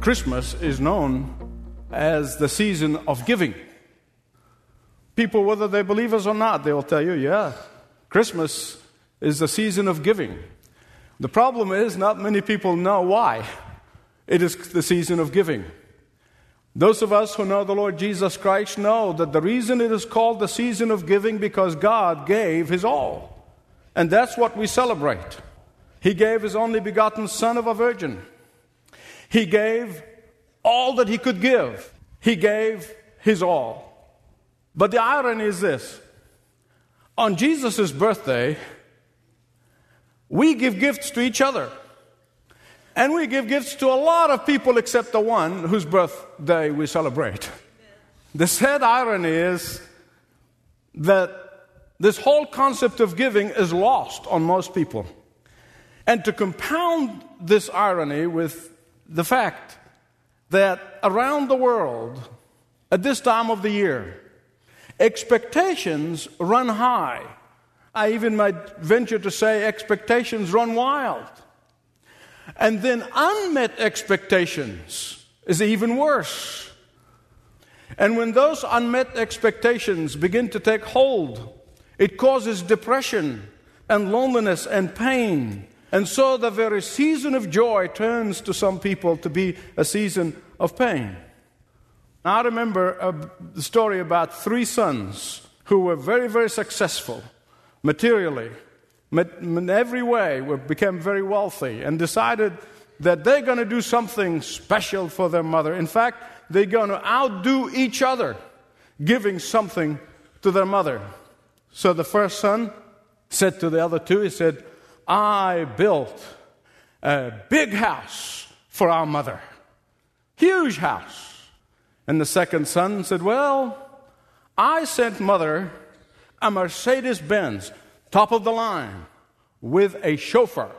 Christmas is known as the season of giving. People, whether they're believers or not, they will tell you, yeah, Christmas is the season of giving. The problem is, not many people know why it is the season of giving. Those of us who know the Lord Jesus Christ know that the reason it is called the season of giving because God gave his all. And that's what we celebrate. He gave his only begotten son of a virgin. He gave all that he could give. He gave his all. But the irony is this. On Jesus' birthday, we give gifts to each other. And we give gifts to a lot of people except the one whose birthday we celebrate. The sad irony is that this whole concept of giving is lost on most people. And to compound this irony with the fact that around the world, at this time of the year, expectations run high I even might venture to say expectations run wild. And then unmet expectations is even worse. And when those unmet expectations begin to take hold, it causes depression and loneliness and pain. And so the very season of joy turns to some people to be a season of pain. I remember uh, a, story about three sons who were very, very successful materially, in every way, became very wealthy and decided that they're going to do something special for their mother. In fact, they're going to outdo each other, giving something to their mother. So the first son said to the other two, he said, I built a big house for our mother, huge house. And the second son said, Well, I sent mother a Mercedes Benz, top of the line, with a chauffeur.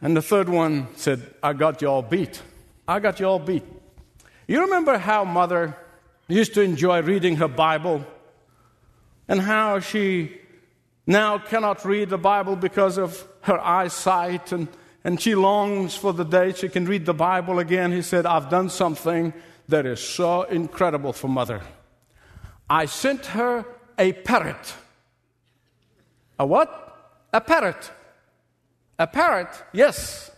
And the third one said, I got you all beat. I got you all beat. You remember how mother used to enjoy reading her Bible and how she now cannot read the Bible because of her eyesight and, and she longs for the day she can read the Bible again. He said, I've done something that is so incredible for mother. I sent her a parrot. A what? A parrot. A parrot, yes.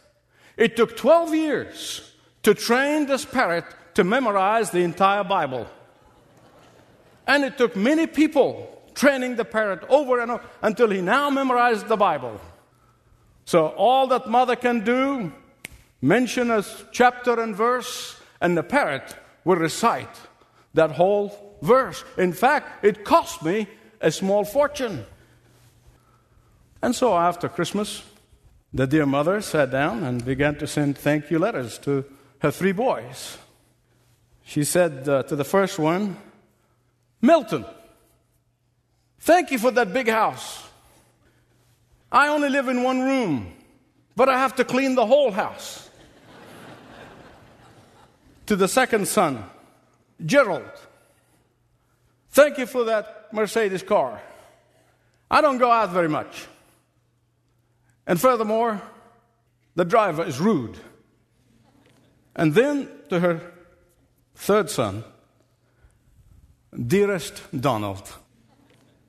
It took 12 years to train this parrot to memorize the entire Bible. And it took many people training the parrot over and over until he now memorized the Bible. So all that mother can do, mention a chapter and verse, and the parrot will recite that whole verse. In fact, it cost me a small fortune. And so after Christmas, the dear mother sat down and began to send thank you letters to her three boys. She said uh, to the first one, Milton, thank you for that big house. I only live in one room, but I have to clean the whole house. to the second son, Gerald, Thank you for that Mercedes car. I don't go out very much. And furthermore, the driver is rude. And then to her third son, Dearest Donald,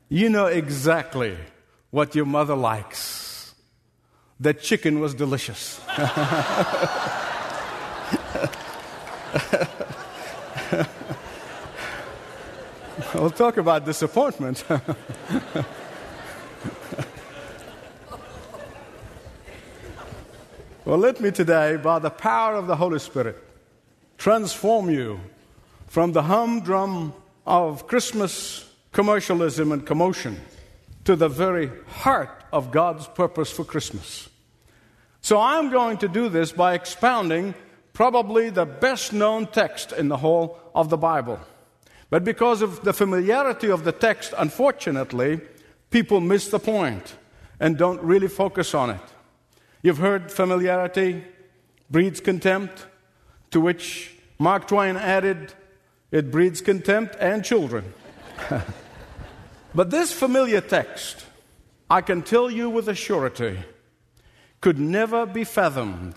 you know exactly what your mother likes. That chicken was delicious. we'll talk about disappointment. well, let me today, by the power of the Holy Spirit, transform you from the humdrum of Christmas commercialism and commotion to the very heart of God's purpose for Christmas. So I'm going to do this by expounding probably the best known text in the whole of the Bible. But because of the familiarity of the text, unfortunately, people miss the point and don't really focus on it. You've heard familiarity breeds contempt, to which Mark Twain added, it breeds contempt and children. but this familiar text, I can tell you with a surety, could never be fathomed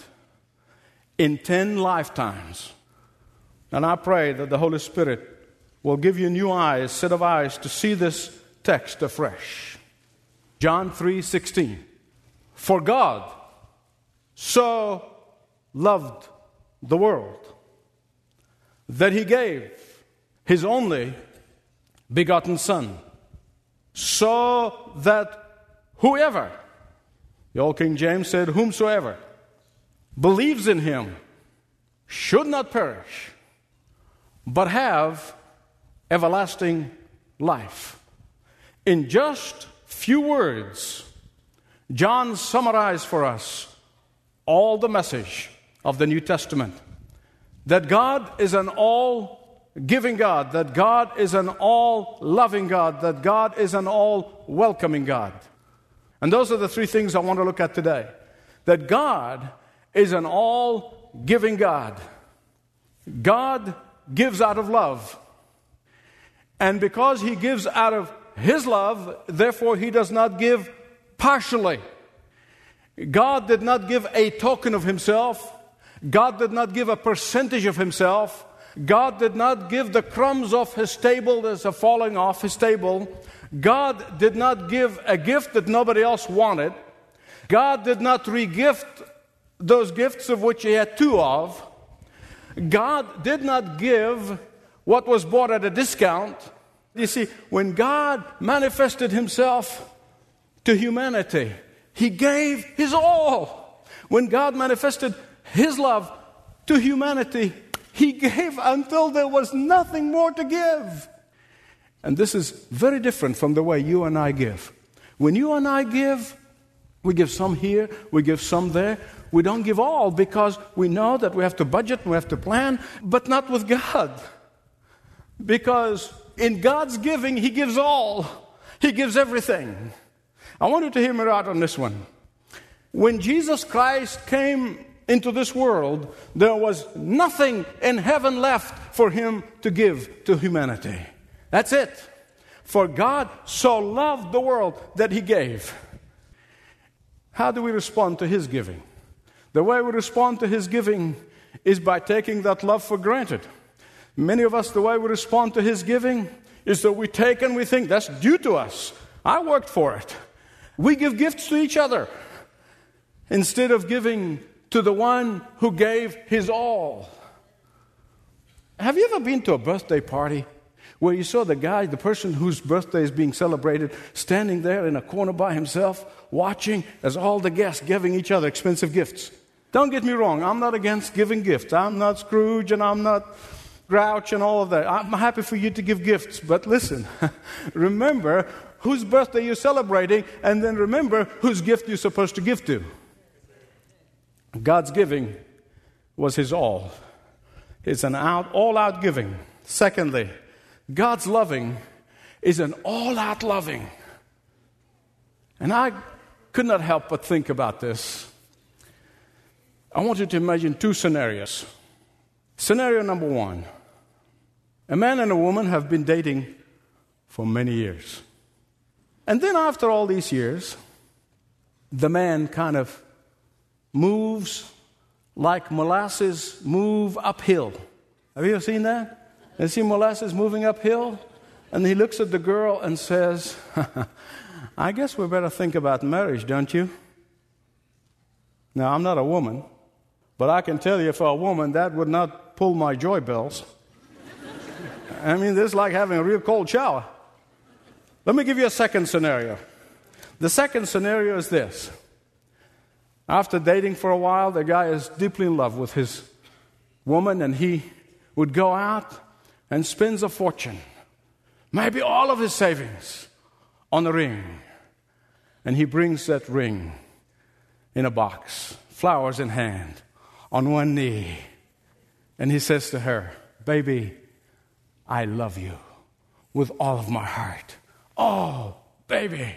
in 10 lifetimes. And I pray that the Holy Spirit will give you new eyes, set of eyes to see this text afresh. John 3:16 For God so loved the world that he gave his only begotten son so that whoever the old King James said whomsoever believes in him should not perish but have everlasting life. In just few words, John summarized for us all the message of the New Testament that God is an all giving God, that God is an all loving God, that God is an all welcoming God. And those are the three things I want to look at today. That God is an all giving God. God gives out of love. And because He gives out of his love, therefore, He does not give partially. God did not give a token of Himself. God did not give a percentage of Himself. God did not give the crumbs off His table as a falling off His table. God did not give a gift that nobody else wanted. God did not regift those gifts of which He had two of. God did not give what was bought at a discount. You see, when God manifested himself to humanity, he gave his all. When God manifested his love to humanity, he gave until there was nothing more to give. And this is very different from the way you and I give. When you and I give, we give some here, we give some there. We don't give all because we know that we have to budget, and we have to plan, but not with God. Because in God's giving, He gives all, He gives everything. I want you to hear me out on this one. When Jesus Christ came into this world, there was nothing in heaven left for Him to give to humanity. That's it. For God so loved the world that He gave. How do we respond to His giving? The way we respond to His giving is by taking that love for granted. Many of us, the way we respond to His giving is that we take and we think that's due to us. I worked for it. We give gifts to each other instead of giving to the one who gave his all. Have you ever been to a birthday party where you saw the guy, the person whose birthday is being celebrated, standing there in a corner by himself, watching as all the guests giving each other expensive gifts? Don't get me wrong, I'm not against giving gifts. I'm not Scrooge and I'm not grouch and all of that. I'm happy for you to give gifts, but listen, remember whose birthday you're celebrating, and then remember whose gift you're supposed to give to. God's giving was His all. It's an out, all out giving. Secondly, God's loving is an all out loving. And I could not help but think about this. I want you to imagine two scenarios. Scenario number one a man and a woman have been dating for many years. And then, after all these years, the man kind of moves like molasses move uphill. Have you ever seen that? You see molasses moving uphill? And he looks at the girl and says, I guess we better think about marriage, don't you? Now, I'm not a woman, but I can tell you for a woman that would not pull my joy bells. I mean, this is like having a real cold shower. Let me give you a second scenario. The second scenario is this. After dating for a while, the guy is deeply in love with his woman, and he would go out and spends a fortune, maybe all of his savings, on a ring. And he brings that ring in a box, flowers in hand, on one knee. And he says to her, Baby, I love you with all of my heart. Oh, baby,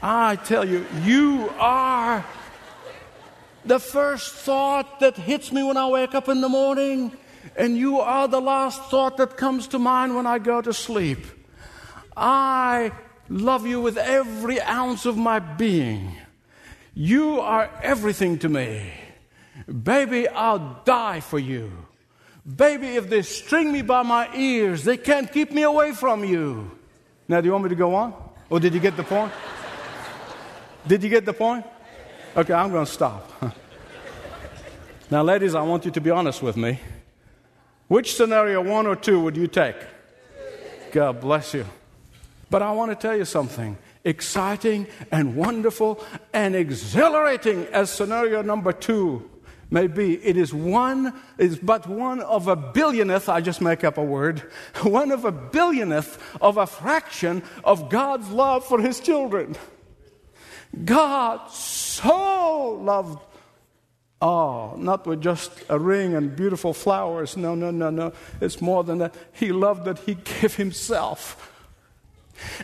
I tell you, you are the first thought that hits me when I wake up in the morning, and you are the last thought that comes to mind when I go to sleep. I love you with every ounce of my being. You are everything to me. Baby, I'll die for you. Baby, if they string me by my ears, they can't keep me away from you. Now, do you want me to go on? Or did you get the point? Did you get the point? Okay, I'm going to stop. now, ladies, I want you to be honest with me. Which scenario, one or two, would you take? God bless you. But I want to tell you something exciting and wonderful and exhilarating as scenario number two may be. It is one, is but one of a billionth, I just make up a word, one of a billionth of a fraction of God's love for his children. God so loved Oh, not with just a ring and beautiful flowers. No, no, no, no. It's more than that. He loved that He gave Himself.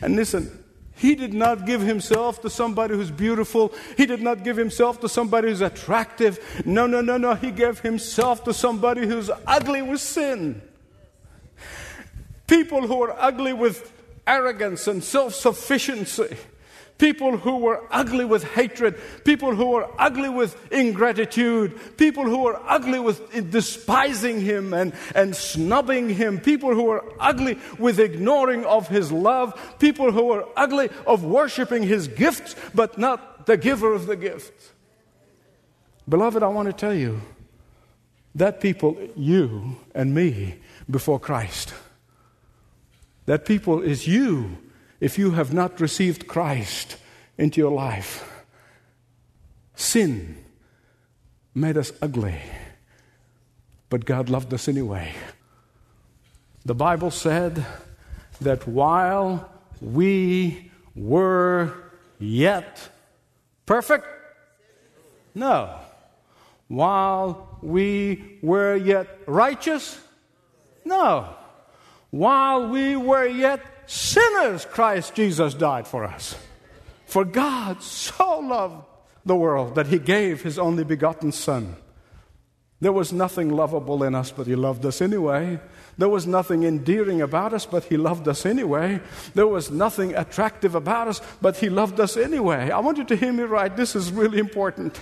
And listen, he did not give himself to somebody who's beautiful. He did not give himself to somebody who's attractive. No, no, no, no. He gave himself to somebody who's ugly with sin. People who are ugly with arrogance and self sufficiency people who were ugly with hatred, people who were ugly with ingratitude, people who were ugly with despising him and, and snubbing him, people who were ugly with ignoring of his love, people who were ugly of worshiping his gifts, but not the giver of the gift. Beloved, I want to tell you that people, you and me, before Christ, that people is you if you have not received Christ into your life. Sin made us ugly, but God loved us anyway. The Bible said that while we were yet perfect, no. While we were yet righteous, no. While we were yet sinners, Christ Jesus died for us. For God so loved the world that he gave his only begotten Son. There was nothing lovable in us, but he loved us anyway. There was nothing endearing about us, but he loved us anyway. There was nothing attractive about us, but he loved us anyway. I want you to hear me right. This is really important.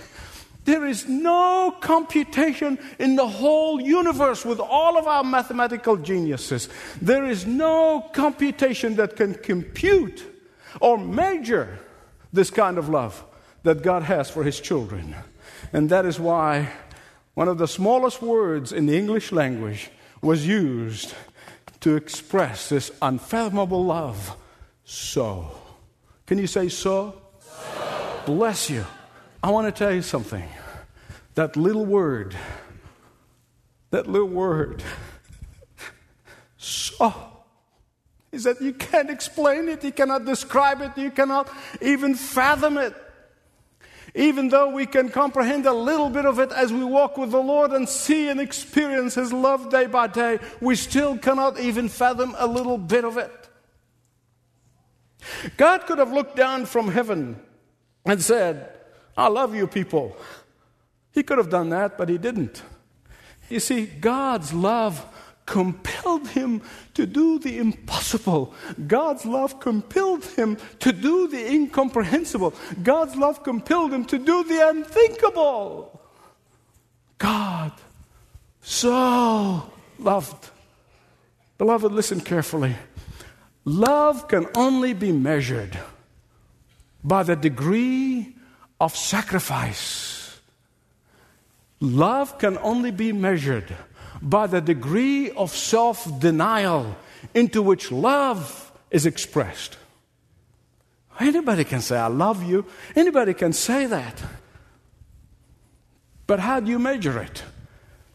There is no computation in the whole universe with all of our mathematical geniuses. There is no computation that can compute or measure this kind of love that God has for His children. And that is why one of the smallest words in the English language was used to express this unfathomable love. So. Can you say so? so? Bless you. I want to tell you something. That little word, that little word, so, is that you can't explain it, you cannot describe it, you cannot even fathom it. Even though we can comprehend a little bit of it as we walk with the Lord and see and experience His love day by day, we still cannot even fathom a little bit of it. God could have looked down from heaven and said, I love you people. He could have done that, but he didn't. You see, God's love compelled him to do the impossible. God's love compelled him to do the incomprehensible. God's love compelled him to do the unthinkable. God so loved. Beloved, listen carefully. Love can only be measured by the degree of sacrifice. Love can only be measured by the degree of self denial into which love is expressed. Anybody can say, I love you. Anybody can say that. But how do you measure it?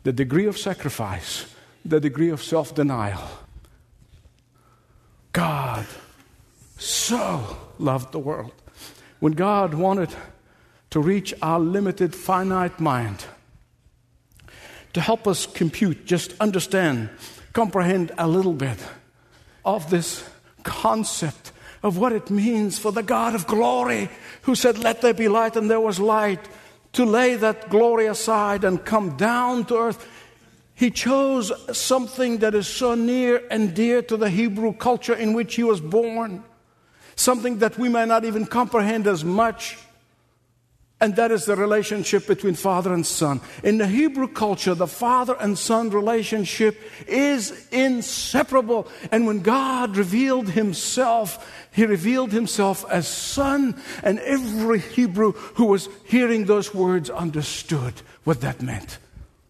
The degree of sacrifice, the degree of self denial. God so loved the world when God wanted to reach our limited, finite mind, to help us compute, just understand, comprehend a little bit of this concept of what it means for the God of glory who said, Let there be light, and there was light, to lay that glory aside and come down to earth. He chose something that is so near and dear to the Hebrew culture in which he was born, something that we may not even comprehend as much and that is the relationship between father and son. In the Hebrew culture, the father and son relationship is inseparable. And when God revealed himself, he revealed himself as son, and every Hebrew who was hearing those words understood what that meant.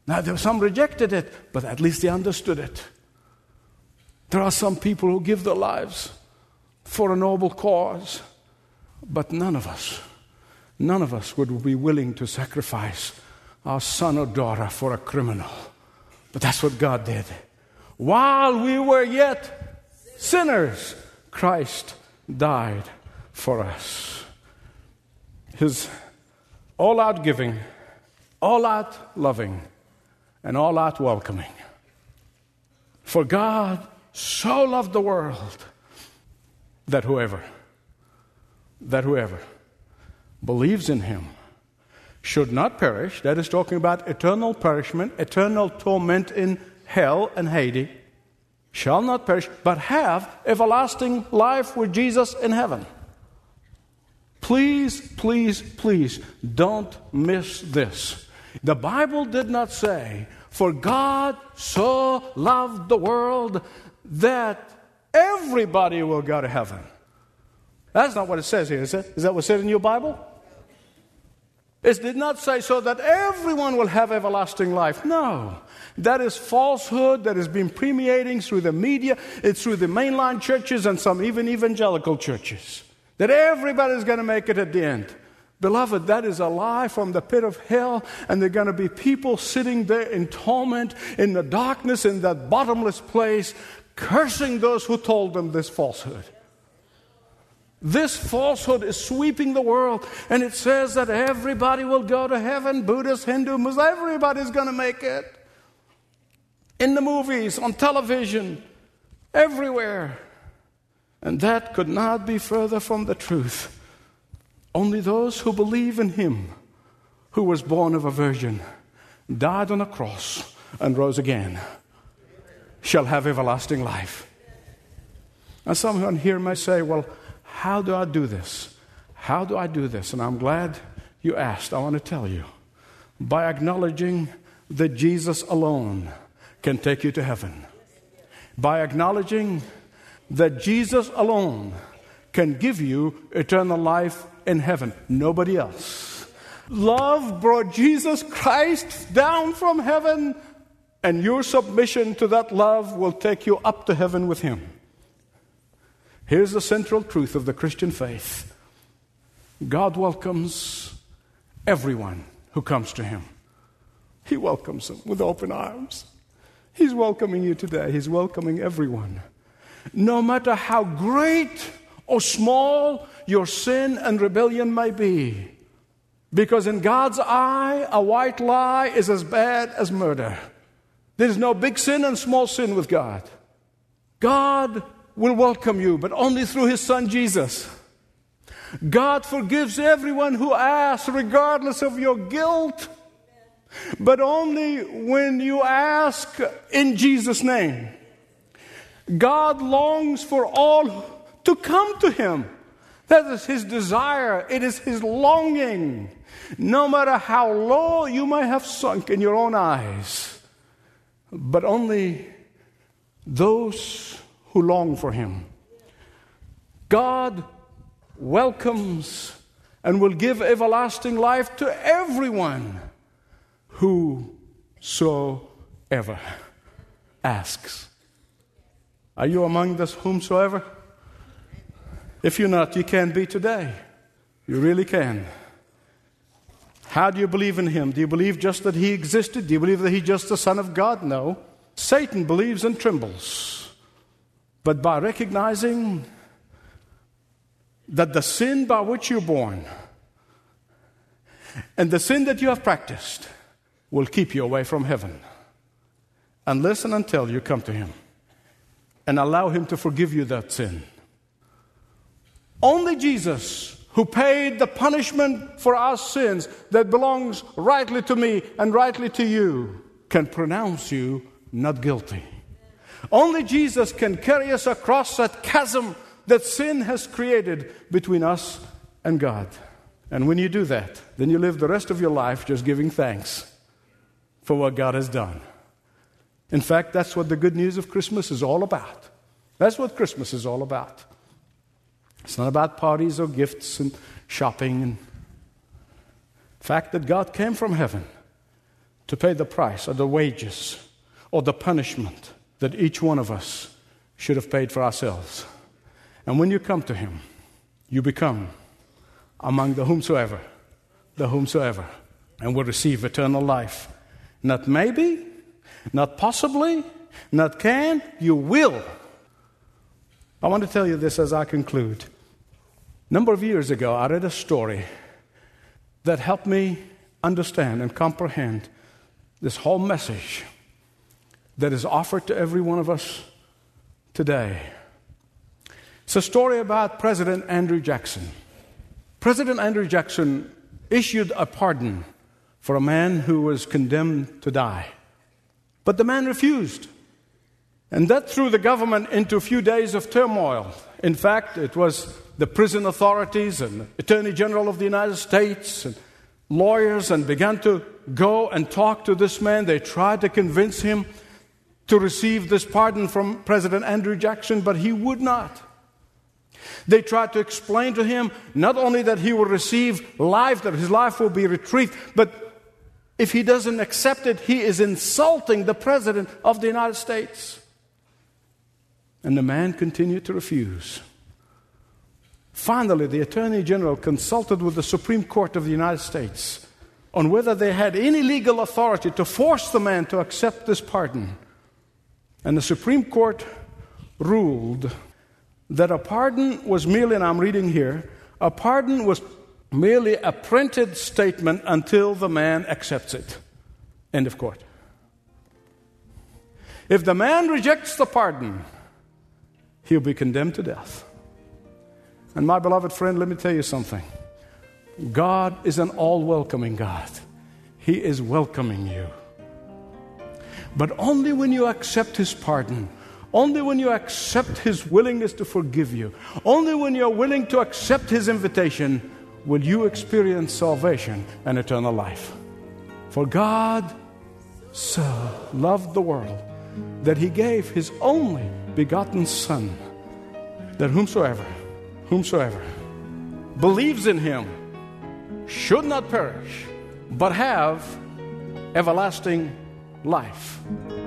Now, there were some rejected it, but at least they understood it. There are some people who give their lives for a noble cause, but none of us None of us would be willing to sacrifice our son or daughter for a criminal. But that's what God did. While we were yet sinners, Christ died for us. His all out giving, all out loving, and all out welcoming. For God so loved the world that whoever, that whoever believes in him should not perish. That is talking about eternal perishment, eternal torment in hell and Hades, shall not perish, but have everlasting life with Jesus in heaven. Please, please, please don't miss this. The Bible did not say, For God so loved the world that everybody will go to heaven. That's not what it says here, is it? Is that what it said in your Bible? It did not say so that everyone will have everlasting life. No. That is falsehood that has been permeating through the media, it's through the mainline churches and some even evangelical churches. That everybody's going to make it at the end. Beloved, that is a lie from the pit of hell, and there are going to be people sitting there in torment, in the darkness, in that bottomless place, cursing those who told them this falsehood. This falsehood is sweeping the world, and it says that everybody will go to heaven Buddhist, Hindu, Muslim, everybody's going to make it. In the movies, on television, everywhere. And that could not be further from the truth. Only those who believe in Him, who was born of a virgin, died on a cross, and rose again, shall have everlasting life. Now, someone here may say, well, how do I do this? How do I do this? And I'm glad you asked. I want to tell you. By acknowledging that Jesus alone can take you to heaven. By acknowledging that Jesus alone can give you eternal life in heaven. Nobody else. Love brought Jesus Christ down from heaven, and your submission to that love will take you up to heaven with Him. Here's the central truth of the Christian faith God welcomes everyone who comes to Him, He welcomes them with open arms. He's welcoming you today, He's welcoming everyone. No matter how great or small your sin and rebellion may be. Because in God's eye, a white lie is as bad as murder. There's no big sin and small sin with God. God will welcome you, but only through his son Jesus. God forgives everyone who asks, regardless of your guilt, but only when you ask in Jesus' name. God longs for all to come to him. That is his desire, it is his longing. No matter how low you may have sunk in your own eyes, but only those who long for him. God welcomes and will give everlasting life to everyone who so ever asks. Are you among this whomsoever? If you're not, you can be today. You really can. How do you believe in him? Do you believe just that he existed? Do you believe that he's just the Son of God? No. Satan believes and trembles. But by recognizing that the sin by which you're born and the sin that you have practiced will keep you away from heaven. And listen until you come to Him and allow Him to forgive you that sin. Only Jesus, who paid the punishment for our sins that belongs rightly to me and rightly to you, can pronounce you not guilty. Only Jesus can carry us across that chasm that sin has created between us and God. And when you do that, then you live the rest of your life just giving thanks for what God has done. In fact, that's what the good news of Christmas is all about. That's what Christmas is all about. It's not about parties or gifts and shopping and the fact that God came from heaven to pay the price or the wages or the punishment that each one of us should have paid for ourselves. And when you come to Him, you become among the whomsoever, the whomsoever, and will receive eternal life. Not maybe, not possibly, not can, you will. I want to tell you this as I conclude. A number of years ago, I read a story that helped me understand and comprehend this whole message that is offered to every one of us today. It's a story about President Andrew Jackson. President Andrew Jackson issued a pardon for a man who was condemned to die. But the man refused. And that threw the government into a few days of turmoil. In fact, it was the prison authorities and Attorney General of the United States and lawyers and began to go and talk to this man. They tried to convince him to receive this pardon from President Andrew Jackson, but he would not. They tried to explain to him not only that he will receive life, that his life will be retrieved, but if he doesn't accept it, he is insulting the President of the United States. And the man continued to refuse. Finally, the Attorney General consulted with the Supreme Court of the United States on whether they had any legal authority to force the man to accept this pardon. And the Supreme Court ruled that a pardon was merely, and I'm reading here, a pardon was merely a printed statement until the man accepts it. End of quote. If the man rejects the pardon, he'll be condemned to death. And my beloved friend, let me tell you something. God is an all welcoming God. He is welcoming you. But only when you accept His pardon only when you accept His willingness to forgive you, only when you're willing to accept His invitation, will you experience salvation and eternal life. For God so loved the world that He gave His only begotten Son, that whomsoever, whomsoever believes in Him should not perish, but have everlasting life.